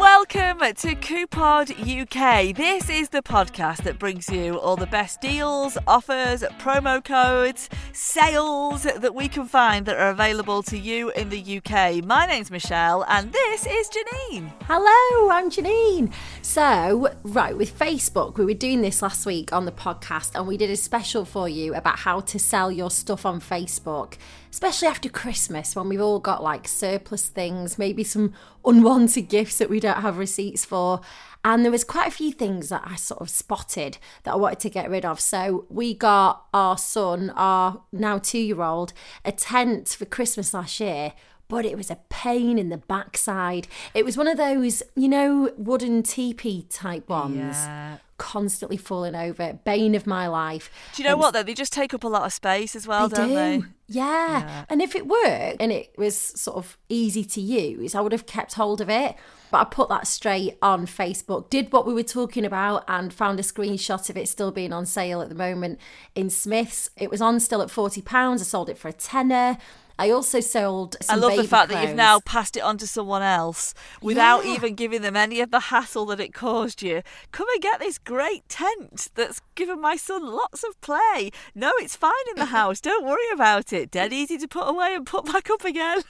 Welcome to Coupod UK. This is the podcast that brings you all the best deals, offers, promo codes, sales that we can find that are available to you in the UK. My name's Michelle and this is Janine. Hello, I'm Janine. So, right, with Facebook, we were doing this last week on the podcast and we did a special for you about how to sell your stuff on Facebook especially after Christmas when we've all got like surplus things, maybe some unwanted gifts that we don't have receipts for. And there was quite a few things that I sort of spotted that I wanted to get rid of. So we got our son, our now two year old, a tent for Christmas last year but it was a pain in the backside. It was one of those, you know, wooden teepee type ones. Yeah. Constantly falling over, bane of my life. Do you know And what though? They just take up a lot of space as well, they don't do. they? Yeah. Yeah. And if it worked and it was sort of easy to use, I would have kept hold of it. But I put that straight on Facebook, did what we were talking about, and found a screenshot of it still being on sale at the moment in Smyths. It was on still at £40. I sold it for a tenner. I also sold I love the fact that you've now passed it on to someone else without Yeah. even giving them any of the hassle that it caused you. Come and get this great tent that's given my son lots of play. No, it's fine in the house. Don't worry about it. Dead easy to put away and put back up again.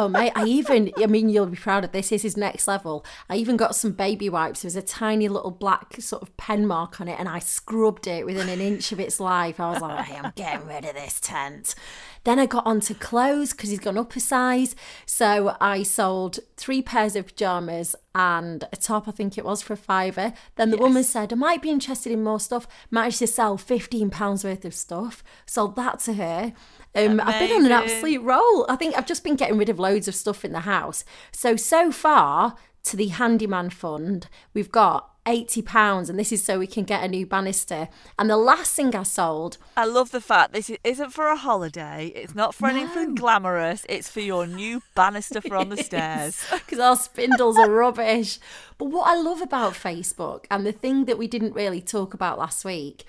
Oh mate, I even I mean you'll be proud of this. This is next level. I even got some baby wipes. There was a tiny little black sort of pen mark on it and I scrubbed it within an inch of its life. I was like, hey, I'm getting rid of this tent. Then I got onto clothes because he's gone up a size. So I sold three pairs of pajamas and a top, I think it was for a fiver. Then the woman said, I might be interested in more stuff. Managed to sell £15 worth of stuff. Sold that to her. Um, I've been on an absolute roll. I think I've just been getting rid of loads of stuff in the house. So, so far to the handyman fund, we've got £80, and this is so we can get a new banister. And the last thing I sold, I love the fact this isn't for a holiday. It's not for anything glamorous. It's for your new banister for on the stairs. because our spindles are rubbish. But what I love about Facebook, and the thing that we didn't really talk about last week,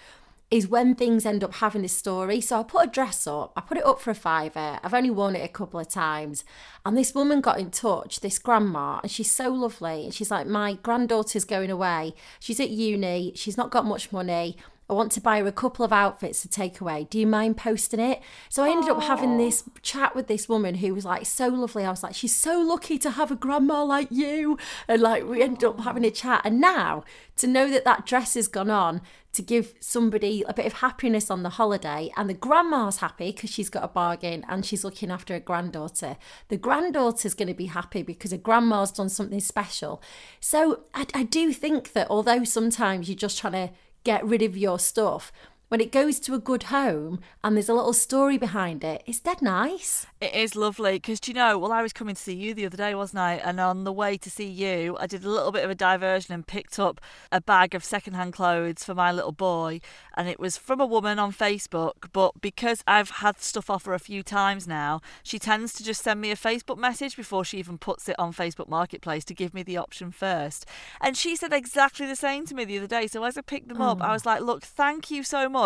is when things end up having this story. So I put a dress up, I put it up for a fiver. I've only worn it a couple of times. And this woman got in touch, this grandma, and she's so lovely. And she's like, My granddaughter's going away. She's at uni, she's not got much money. I want to buy her a couple of outfits to take away. Do you mind posting it? So I ended up having this chat with this woman who was like so lovely. I was like, she's so lucky to have a grandma like you. And like, we ended up having a chat. And now to know that that dress has gone on to give somebody a bit of happiness on the holiday, and the grandma's happy because she's got a bargain and she's looking after her granddaughter. The granddaughter's going to be happy because her grandma's done something special. So I, I do think that although sometimes you're just trying to get rid of your stuff. When it goes to a good home and there's a little story behind it, it's dead nice. It is lovely because, do you know, well, I was coming to see you the other day, wasn't I? And on the way to see you, I did a little bit of a diversion and picked up a bag of secondhand clothes for my little boy. And it was from a woman on Facebook. But because I've had stuff off her a few times now, she tends to just send me a Facebook message before she even puts it on Facebook Marketplace to give me the option first. And she said exactly the same to me the other day. So as I picked them up, I oh. was like, look, thank you so much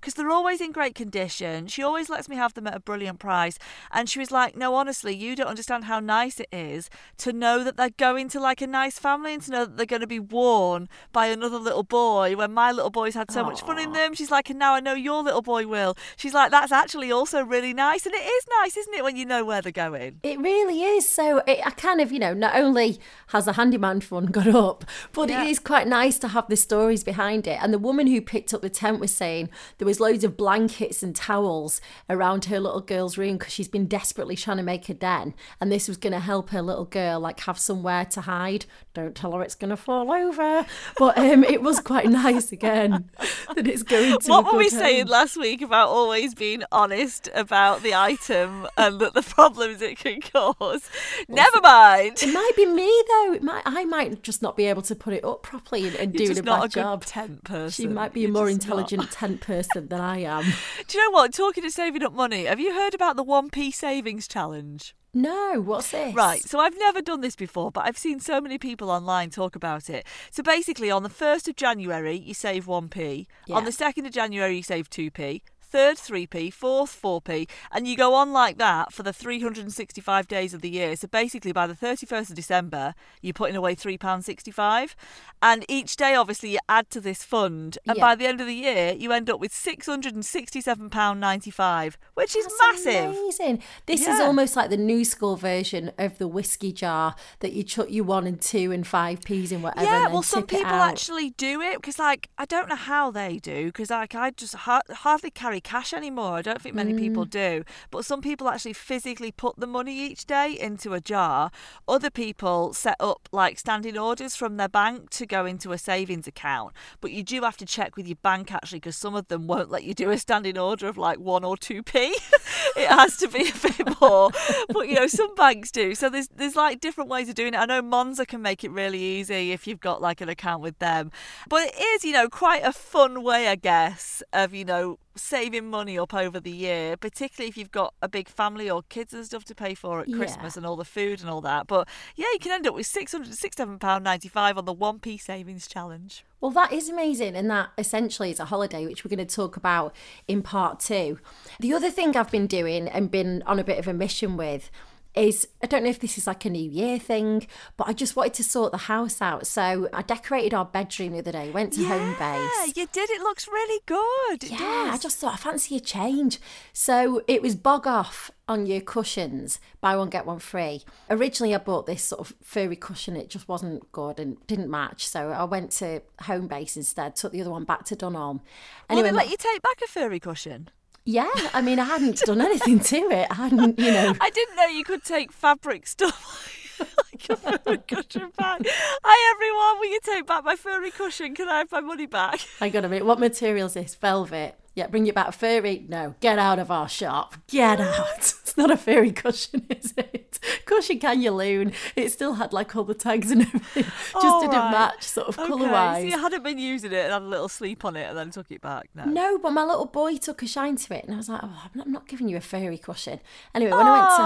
because they're always in great condition. She always lets me have them at a brilliant price. And she was like, no, honestly, you don't understand how nice it is to know that they're going to like a nice family and to know that they're going to be worn by another little boy when my little boy's had so much fun in them. She's like, and now I know your little boy will. She's like, that's actually also really nice. And it is nice, isn't it, when you know where they're going? It really is. So it, I kind of, you know, not only has the handyman fund gone up, but Yeah. it is quite nice to have the stories behind it. And the woman who picked up the tent was saying there was loads of blankets and towels around her little girl's room because she's been desperately trying to make a den, and this was going to help her little girl like have somewhere to hide. Don't tell her it's going to fall over, but um, it was quite nice again that it's going to. What were we good saying last week about always being honest about the item and that the problems it can cause? Never mind. It might be me though. It might. I might just not be able to put it up properly and, and You're a not bad job. tent person. She might be a You're more intelligent not. Person than I am. Do you know what? Talking of saving up money, have you heard about the 1p savings challenge? No, what's this? Right, so I've never done this before, but I've seen so many people online talk about it. So basically, on the 1st of January, you save 1p. On the 2nd of January, you save 2p. Third 3p, fourth 4p, and you go on like that for the 365 days of the year. So basically, by the 31st of December, you're putting away £3.65. And each day, obviously, you add to this fund. And Yeah. by the end of the year, you end up with £667.95, which is That's massive. Amazing. This is almost like the new school version of the whiskey jar that you chuck you one and two and five p's in whatever. Yeah, and well, some people actually do it because, like, I don't know how they do because, like, I just ha- hardly carry cash anymore. I don't think many people Mm. do. But some people actually physically put the money each day into a jar. Other people set up like standing orders from their bank to go into a savings account. But you do have to check with your bank actually because some of them won't let you do a standing order of like one or two p. it has to be a bit more. But you know, some banks do. So there's there's like different ways of doing it. I know Monzo can make it really easy if you've got like an account with them. But it is, you know, quite a fun way, I guess, of you know saving money up over the year, particularly if you've got a big family or kids and stuff to pay for at Yeah. Christmas and all the food and all that. But yeah, you can end up with six hundred sixty-seven pound ninety-five on the one p savings challenge. Well, that is amazing, and that essentially is a holiday, which we're going to talk about in part two. The other thing I've been doing and been on a bit of a mission with is I don't know if this is like a New Year thing, but I just wanted to sort the house out. So I decorated our bedroom the other day, went to home Yeah, you did. It looks really good. It Yeah, I just thought I fancy a change. So it was bog off on your cushions, buy one get one free. Originally, I bought this sort of furry cushion. It just wasn't good and didn't match. So I went to Homebase instead. Took the other one back to Dunelm. Anyway, they my- let you take back a furry cushion? Yeah, I mean, I hadn't done anything to it. I hadn't, you know. I didn't know you could take fabric stuff like a furry cushion back. Hi everyone, will you take back my furry cushion? Can I have my money back? Hang on a minute. What material is this? Velvet. Yeah, bring it back. Furry? No. Get out of our shop. Get out. It's not a fairy cushion, is it? Cushion cannulone. It still had like all the tags and everything. Just All didn't right. match sort of Okay, colour so wise. you hadn't been using it and had a little sleep on it and then took it back. No. No, but my little boy took a shine to it, and I was like, "Oh, I'm not, I'm not giving you a fairy cushion." Anyway, when I went to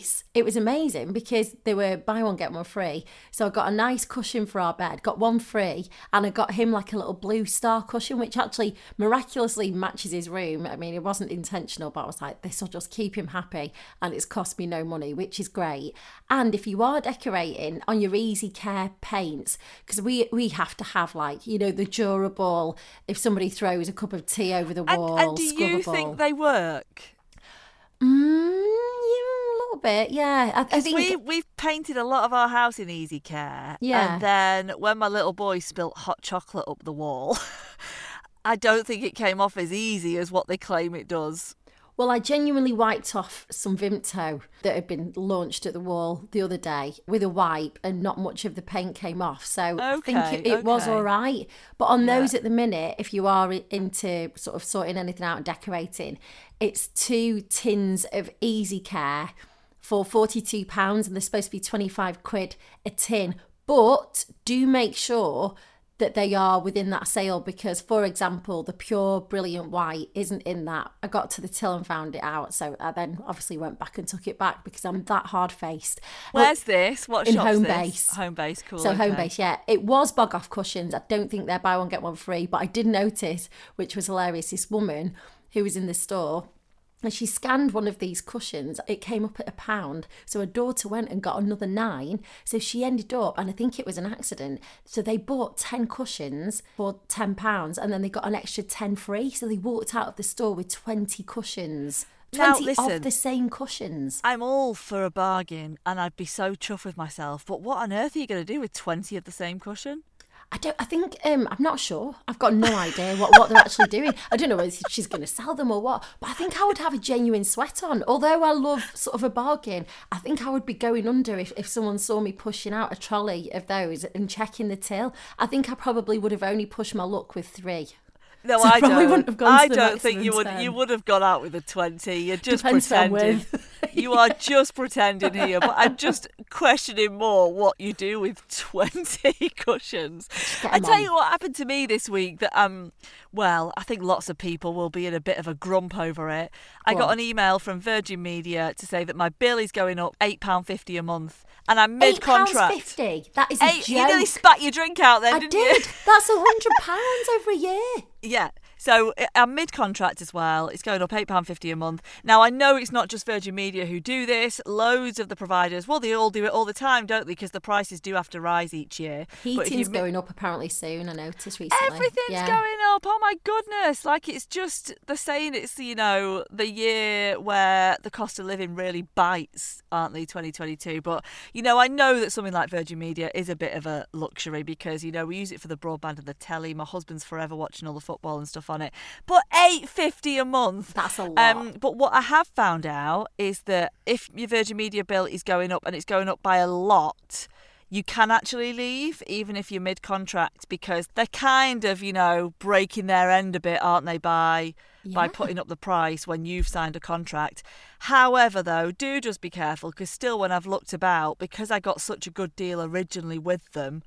Homebase, it was amazing because they were buy one get one free. So I got a nice cushion for our bed, got one free, and I got him like a little blue star cushion, which actually miraculously matches his room. I mean, it wasn't intentional, but I was like, "This will just keep him happy," and it's cost me no money, which is great. And if you are decorating on your easy care paints, because we we have to have like you know the durable. If somebody throws a cup of tea over the wall, and do you think they work? Mm, yeah, a little bit, yeah. I, I think we we've painted a lot of our house in easy care. Yeah. And then when my little boy spilt hot chocolate up the wall, I don't think it came off as easy as what they claim it does. Well, I genuinely wiped off some Vimto that had been launched at the wall the other day with a wipe, and not much of the paint came off. So I think Okay, it, it was all right. But on those at the minute, if you are into sort of sorting anything out and decorating, it's two tins of Easy Care for £42, and they're supposed to be 25 quid a tin. But do make sure that they are within that sale because, for example, the pure brilliant white isn't in that. I got to the till and found it out, so I then obviously went back and took it back because I'm that hard faced. Oh, Where's this? What in shop's home this? base. Homebase, cool. So Homebase, yeah, it was bog off cushions. I don't think they're buy one get one free, but I did notice, which was hilarious. This woman who was in the store. And she scanned one of these cushions. It came up at a pound. So her daughter went and got another nine. So she ended up, and I think it was an accident. So they bought 10 cushions for £10 and then they got an extra 10 free. So they walked out of the store with 20 cushions. Now, 20 listen. of the same cushions. I'm all for a bargain and I'd be so chuffed with myself, but what on earth are you going to do with 20 of the same cushion? I don't. I think. Um, I'm not sure. I've got no idea what, what they're actually doing. I don't know whether she's going to sell them or what. But I think I would have a genuine sweat on. Although I love sort of a bargain, I think I would be going under if, if someone saw me pushing out a trolley of those and checking the till. I think I probably would have only pushed my luck with three. No, So I probably don't. wouldn't have gone to I don't think you would. 10. You would have gone out with a twenty. You're just Depends pretending. with. you are just pretending here. But I'm just questioning more what you do with twenty cushions. I tell on. you what happened to me this week. That um, well, I think lots of people will be in a bit of a grump over it. I got on. an email from Virgin Media to say that my bill is going up eight pound fifty a month, and I'm mid contract. fifty. That is a Eight, you nearly spat your drink out there, I didn't did. you? That's a hundred pounds every year. Yeah. So uh, I'm mid contract as well. It's going up £8.50 a month. Now, I know it's not just Virgin Media who do this. Loads of the providers, well, they all do it all the time, don't they? Because the prices do have to rise each year. Heating's going up apparently soon, I noticed recently. Everything's yeah. going up. Oh my goodness. Like it's just, they're saying it's, you know, the year where the cost of living really bites, aren't they, 2022? But, you know, I know that something like Virgin Media is a bit of a luxury because, you know, we use it for the broadband and the telly. My husband's forever watching all the football and stuff on it. But 850 a month. That's a lot. Um, but what I have found out is that if your Virgin Media bill is going up and it's going up by a lot, you can actually leave even if you're mid contract because they're kind of, you know, breaking their end a bit, aren't they, by yeah. by putting up the price when you've signed a contract. However, though, do just be careful because still when I've looked about, because I got such a good deal originally with them,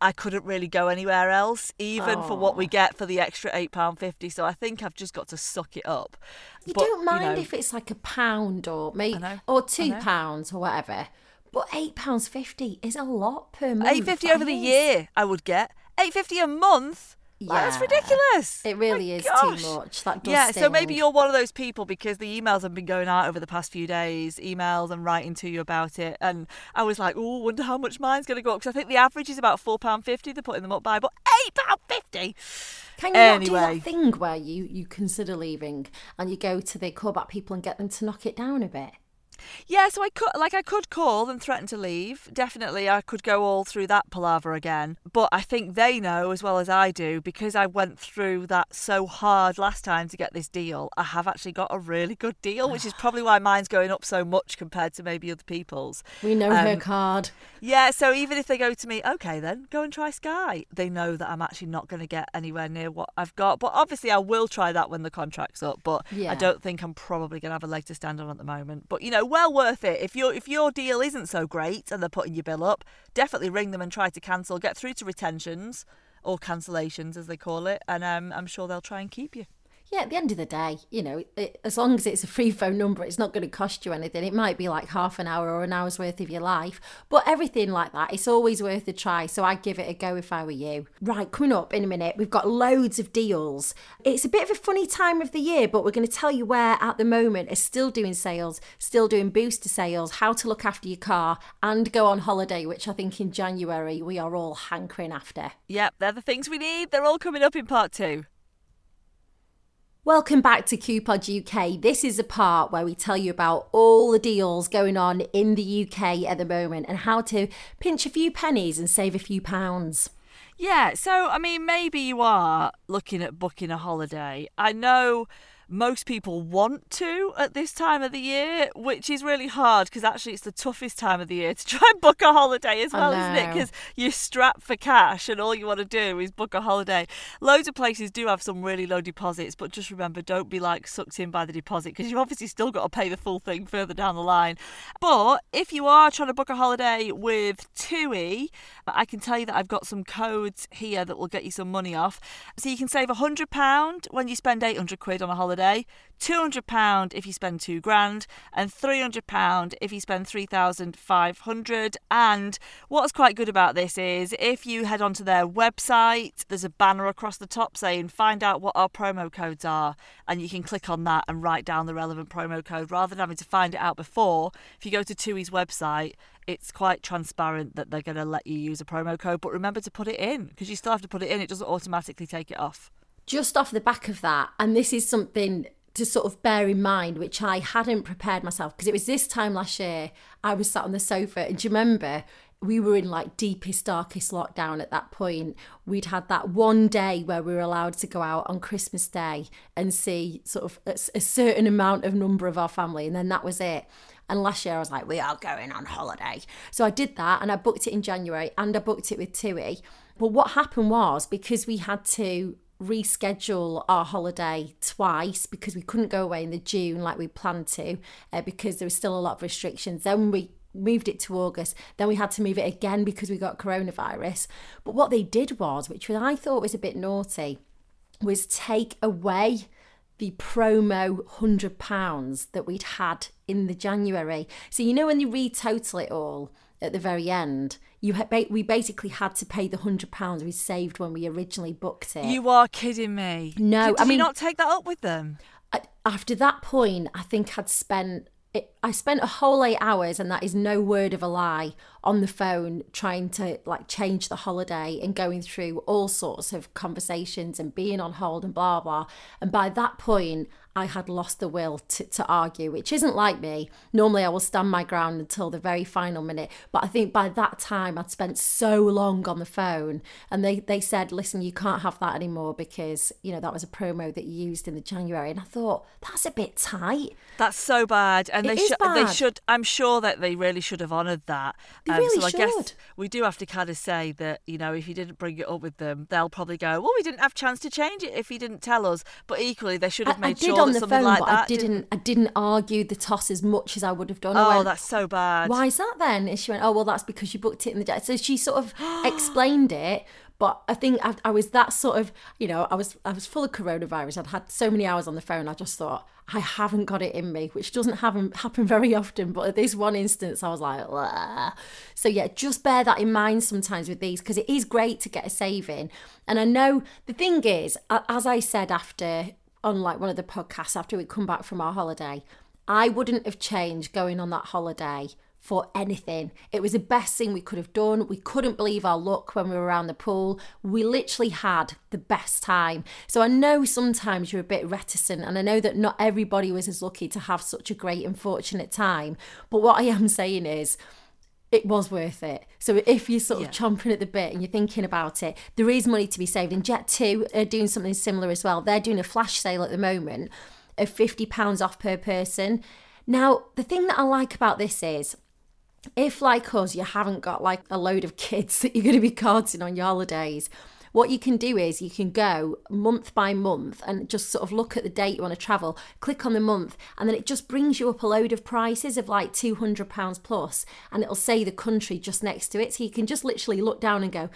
I couldn't really go anywhere else, even for what we get for the extra eight pound fifty. So I think I've just got to suck it up. You but, don't mind you know, if it's like a pound or maybe or two pounds or whatever. But eight pounds fifty is a lot per month. Eight fifty over the year, I would get eight fifty a month. Yeah. That's ridiculous. It really My is gosh. too much. That does yeah, sting. so maybe you're one of those people because the emails have been going out over the past few days, emails and writing to you about it. And I was like, oh, wonder how much mine's going to go up. Because I think the average is about £4.50 they're putting them up by, but £8.50. Can you anyway. not do that thing where you, you consider leaving and you go to the callback people and get them to knock it down a bit? Yeah, so I could like I could call and threaten to leave. Definitely I could go all through that palaver again. But I think they know as well as I do because I went through that so hard last time to get this deal. I have actually got a really good deal, which is probably why mine's going up so much compared to maybe other people's. We know um, her card. Yeah, so even if they go to me, okay then, go and try Sky. They know that I'm actually not going to get anywhere near what I've got. But obviously I will try that when the contract's up, but yeah. I don't think I'm probably going to have a leg to stand on at the moment. But you know, well worth it. If your if your deal isn't so great and they're putting your bill up, definitely ring them and try to cancel. Get through to retentions or cancellations as they call it, and um, I'm sure they'll try and keep you yeah, at the end of the day, you know, it, as long as it's a free phone number, it's not going to cost you anything. It might be like half an hour or an hour's worth of your life, but everything like that, it's always worth a try. So I'd give it a go if I were you. Right, coming up in a minute, we've got loads of deals. It's a bit of a funny time of the year, but we're going to tell you where at the moment are still doing sales, still doing booster sales, how to look after your car, and go on holiday, which I think in January we are all hankering after. Yep, they're the things we need. They're all coming up in part two. Welcome back to Coupod UK. This is a part where we tell you about all the deals going on in the UK at the moment and how to pinch a few pennies and save a few pounds. Yeah, so I mean, maybe you are looking at booking a holiday. I know most people want to at this time of the year, which is really hard because actually it's the toughest time of the year to try and book a holiday as well, isn't it? Because you're strapped for cash and all you want to do is book a holiday. Loads of places do have some really low deposits, but just remember don't be like sucked in by the deposit because you've obviously still got to pay the full thing further down the line. But if you are trying to book a holiday with TUI, I can tell you that I've got some codes here that will get you some money off. So you can save £100 when you spend 800 quid on a holiday holiday, £200 if you spend two grand, and £300 if you spend 3500 And what's quite good about this is if you head onto their website, there's a banner across the top saying find out what our promo codes are, and you can click on that and write down the relevant promo code rather than having to find it out before. If you go to TUI's website, it's quite transparent that they're going to let you use a promo code, but remember to put it in because you still have to put it in. It doesn't automatically take it off just off the back of that, and this is something to sort of bear in mind, which I hadn't prepared myself because it was this time last year I was sat on the sofa, and do you remember? We were in like deepest, darkest lockdown at that point. We'd had that one day where we were allowed to go out on Christmas Day and see sort of a, a certain amount of number of our family, and then that was it. And last year I was like, we are going on holiday. So I did that and I booked it in January and I booked it with TUI. But what happened was because we had to reschedule our holiday twice because we couldn't go away in the June like we planned to uh, because there was still a lot of restrictions. Then we moved it to August. Then we had to move it again because we got coronavirus. But what they did was, which I thought was a bit naughty, was take away the promo hundred pounds that we'd had in the January. So you know when you retotal it all at the very end, you ha- ba- we basically had to pay the hundred pounds we saved when we originally booked it. You are kidding me. No, did, I mean- you not take that up with them? I- after that point, I think I'd spent it, I spent a whole eight hours, and that is no word of a lie, on the phone trying to like change the holiday and going through all sorts of conversations and being on hold and blah blah. And by that point, I had lost the will to, to argue, which isn't like me. Normally, I will stand my ground until the very final minute. But I think by that time, I'd spent so long on the phone, and they, they said, listen, you can't have that anymore because, you know, that was a promo that you used in the January. And I thought, that's a bit tight. That's so bad, and It they is should. They should. I'm sure that they really should have honoured that. Um, They really so I guess should. we do have to kind of say that you know if you didn't bring it up with them, they'll probably go, "Well, we didn't have chance to change it if he didn't tell us." But equally, they should have I, made I sure on the phone, like but that I didn't. I didn't argue the toss as much as I would have done. Oh, went, that's so bad. Why is that then? And she went, Oh, well, that's because you booked it in the day. So she sort of explained it. But I think I, I was that sort of, you know, I was I was full of coronavirus. I'd had so many hours on the phone. I just thought I haven't got it in me, which doesn't happen happen very often. But at this one instance, I was like, "Ugh." so yeah, just bear that in mind sometimes with these because it is great to get a saving. And I know the thing is, as I said after on like one of the podcasts after we come back from our holiday, I wouldn't have changed going on that holiday for anything. It was the best thing we could have done. We couldn't believe our luck when we were around the pool. We literally had the best time. So I know sometimes you're a bit reticent, and I know that not everybody was as lucky to have such a great and fortunate time. But what I am saying is, it was worth it. So if you're sort of Yeah. chomping at the bit and you're thinking about it, there is money to be saved. And Jet2 are doing something similar as well. They're doing a flash sale at the moment of £50 off per person. Now, the thing that I like about this is if, like us, you haven't got like a load of kids that you're going to be carting on your holidays, what you can do is you can go month by month and just sort of look at the date you want to travel, click on the month, and then it just brings you up a load of prices of like £200 plus, and it'll say the country just next to it. So you can just literally look down and go,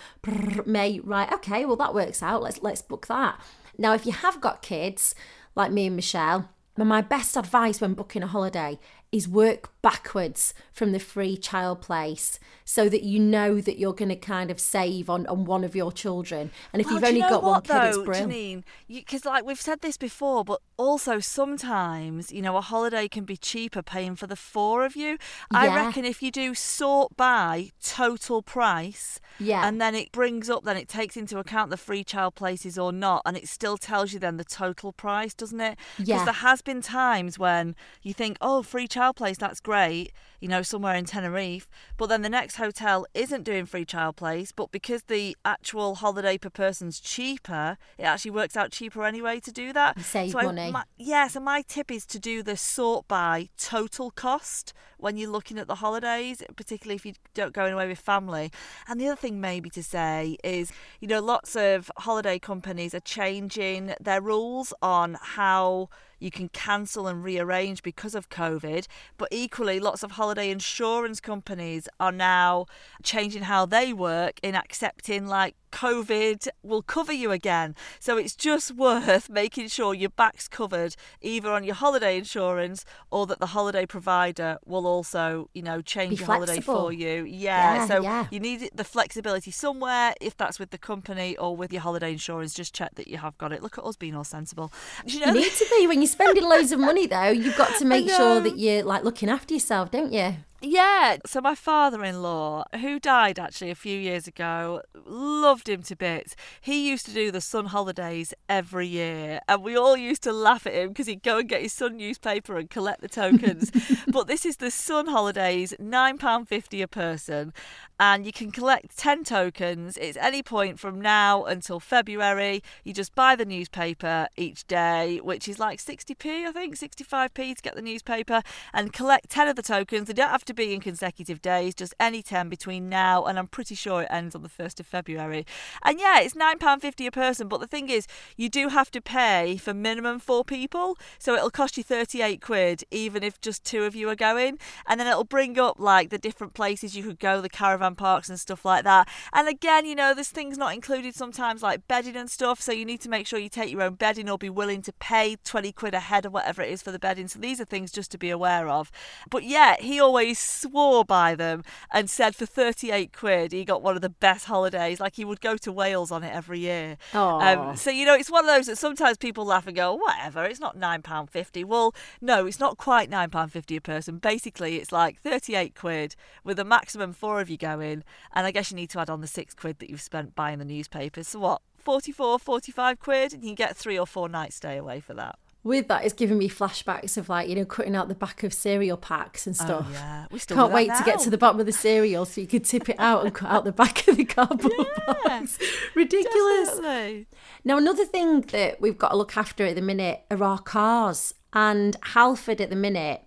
May, right, okay, well, that works out. Let's, let's book that. Now, if you have got kids, like me and Michelle, my best advice when booking a holiday is work backwards from the free child place so that you know that you're going to kind of save on, on one of your children. And if Well, you've only you know got one what, kid, it's though, brilliant. Because like we've said this before, but also sometimes you know a holiday can be cheaper paying for the four of you. I Yeah. reckon if you do sort by total price, Yeah. and then it brings up, then it takes into account the free child places or not, and it still tells you then the total price, doesn't it? Because Yeah. there has been times when you think, oh, free child place, that's great, you know, somewhere in Tenerife, but then the next hotel isn't doing free child place, but because the actual holiday per person's cheaper, it actually works out cheaper anyway to do that. You save so I- money. my- yeah, so my tip is to do the sort by total cost when you're looking at the holidays, particularly if you don't go away with family. And the other thing maybe to say is, you know, lots of holiday companies are changing their rules on how you can cancel and rearrange because of COVID. But equally, lots of holiday insurance companies are now changing how they work in accepting like COVID will cover you again. So it's just worth making sure your back's covered either on your holiday insurance or that the holiday provider will also, you know, change Be your holiday for you. Yeah. Yeah, so yeah. you need the flexibility somewhere, if that's with the company or with your holiday insurance, just check that you have got it. Look at us being all sensible. You know You need to be when you're spending loads of money though. You've got to make sure that you're like looking after yourself, don't you? Yeah. So my father-in-law, who died actually a few years ago, loved him to bits. He used to do the Sun holidays every year, and we all used to laugh at him because he'd go and get his Sun newspaper and collect the tokens. but this is the Sun holidays, nine pound fifty a person, and you can collect ten tokens. It's any point from now until February. You just buy the newspaper each day, which is like 60p, I think, 65p to get the newspaper, and collect 10 of the tokens. They don't have to be in consecutive days, just any 10 between now and I'm pretty sure it ends on the 1st of February. And yeah, it's £9.50 a person, but the thing is, you do have to pay for minimum four people, so it'll cost you 38 quid even if just two of you are going. And then it'll bring up like the different places you could go, the caravan parks and stuff like that. And again, you know, there's things not included sometimes like bedding and stuff, so you need to make sure you take your own bedding or be willing to pay 20 quid a head or whatever it is for the bedding. So these are things just to be aware of. But yeah, he always swore by them and said for 38 quid he got one of the best holidays. Like he would go to Wales on it every year. Um, so, you know, it's one of those that sometimes people laugh and go, whatever, it's not £9.50. Well, no, it's not quite £9.50 a person. Basically, it's like 38 quid with a maximum four of you going. And I guess you need to add on the six quid that you've spent buying the newspapers. So what? 44, 45 quid, and you get three or four nights stay away for that. With that, it's giving me flashbacks of like, you know, cutting out the back of cereal packs and oh, stuff. Oh, yeah. We still Can't wait to get to the bottom of the cereal so you could tip it out and cut out the back of the cardboard Yeah. box. Ridiculous. Definitely. Now, another thing that we've got to look after at the minute are our cars. And Halford at the minute,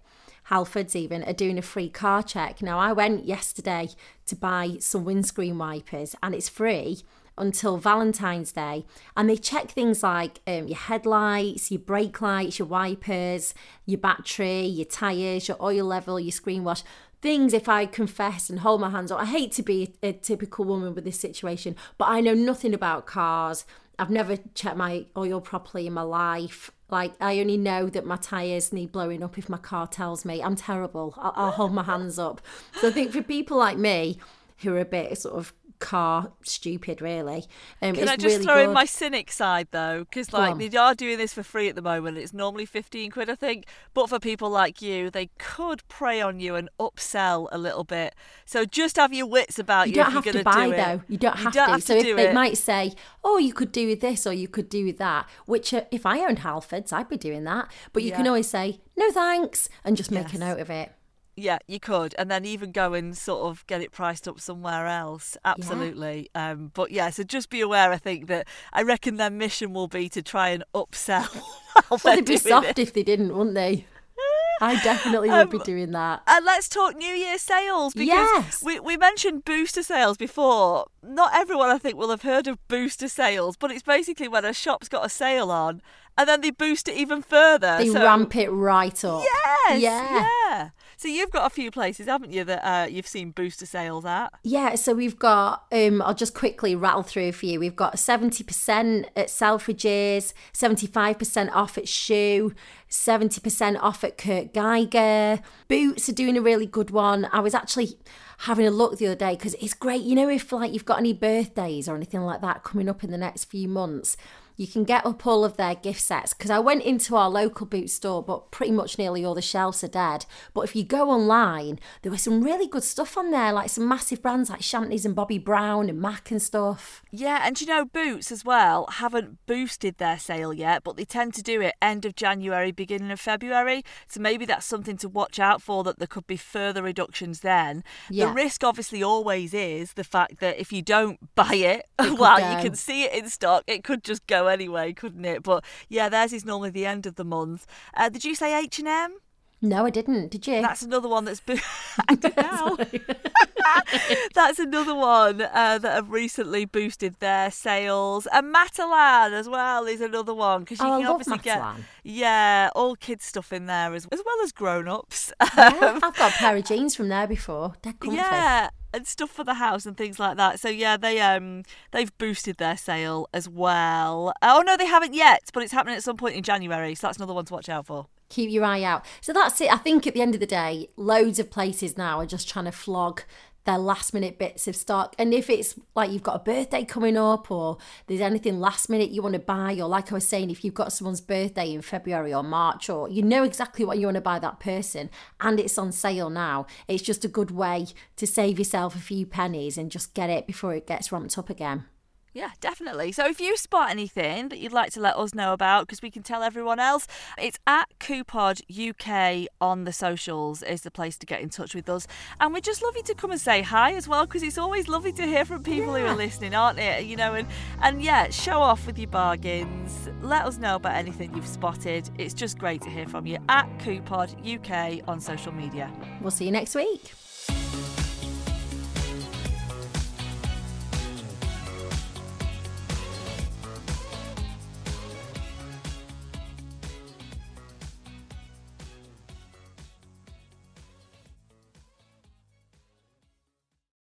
Halfords even, are doing a free car check. Now, I went yesterday to buy some windscreen wipers and it's free until Valentine's Day. And they check things like um, your headlights, your brake lights, your wipers, your battery, your tyres, your oil level, your screen wash things if I confess and hold my hands up. I hate to be a, typical woman with this situation, but I know nothing about cars. I've never checked my oil properly in my life. Like, I only know that my tyres need blowing up if my car tells me. I'm terrible. I'll, I'll hold my hands up. So I think for people like me who are a bit sort of car stupid, really, um, Can I just really throw good. in my cynic side though? Because like they are doing this for free at the moment. It's normally fifteen quid, I think. But for people like you, they could prey on you and upsell a little bit. So just have your wits about You you. don't if have you're to buy do it. though. You don't You have don't to. have so to if they it. might say, "Oh, you could do this or you could do that," which uh, if I owned Halfords, I'd be doing that. But you can always say, "No, thanks," and just make Yes. a note of it. Yeah, you could, and then even go and sort of get it priced up somewhere else. Absolutely. Um, but yeah, so just be aware. I think that I reckon their mission will be to try and upsell. Well, they'd be soft it. if they didn't, wouldn't they? I definitely would be Um, doing that. And let's talk New Year sales because Yes. we, we mentioned booster sales before. Not everyone, I think, will have heard of booster sales, but it's basically when a shop's got a sale on and then they boost it even further. They so, ramp it right up. Yes, Yeah. yeah. So you've got a few places, haven't you, that uh, you've seen booster sales at? Yeah, so we've got, um, I'll just quickly rattle through for you. We've got 70% at Selfridges, 75% off at Schuh, 70% off at Kurt Geiger. Boots are doing a really good one. I was actually having a look the other day because it's great. You know, if like you've got any birthdays or anything like that coming up in the next few months, you can get up all of their gift sets because I went into our local boot store, but pretty much nearly all the shelves are dead. But if you go online, there was some really good stuff on there, like some massive brands like Shanties and Bobbi Brown and Mac and stuff. Yeah, and you know, Boots as well haven't boosted their sale yet, but they tend to do it end of January, beginning of February. So maybe that's something to watch out for that there could be further reductions then. Yeah. The risk obviously always is the fact that if you don't buy it, while go. you can see it in stock, it could just go anyway, couldn't it? But yeah, theirs is normally the end of the month. Uh, did you say H&M? No, I didn't. Did you? That's another one that's been. I don't know. that's another one uh, that have recently boosted their sales. And Matalan as well is another one because you Oh, can obviously get yeah all kids stuff in there as, as well as grown ups. Yeah, I've got a pair of jeans from there before. They're comfy. Yeah, and stuff for the house and things like that. So yeah, they um they've boosted their sale as well. Oh no, they haven't yet, but it's happening at some point in January. So that's another one to watch out for. keep your eye out. So that's it. I think at the end of the day, loads of places now are just trying to flog their last minute bits of stock. And if it's like you've got a birthday coming up or there's anything last minute you want to buy, or like I was saying, if you've got someone's birthday in February or March, or you know exactly what you want to buy that person and it's on sale now, it's just a good way to save yourself a few pennies and just get it before it gets ramped up again. Yeah, definitely. So if you spot anything that you'd like to let us know about, because we can tell everyone else, it's at Coopod UK on the socials is the place to get in touch with us. And we'd just love you to come and say hi as well, because it's always lovely to hear from people yeah. who are listening, aren't it? You know, and and yeah, show off with your bargains. Let us know about anything you've spotted. It's just great to hear from you at Coopod UK on social media. We'll see you next week.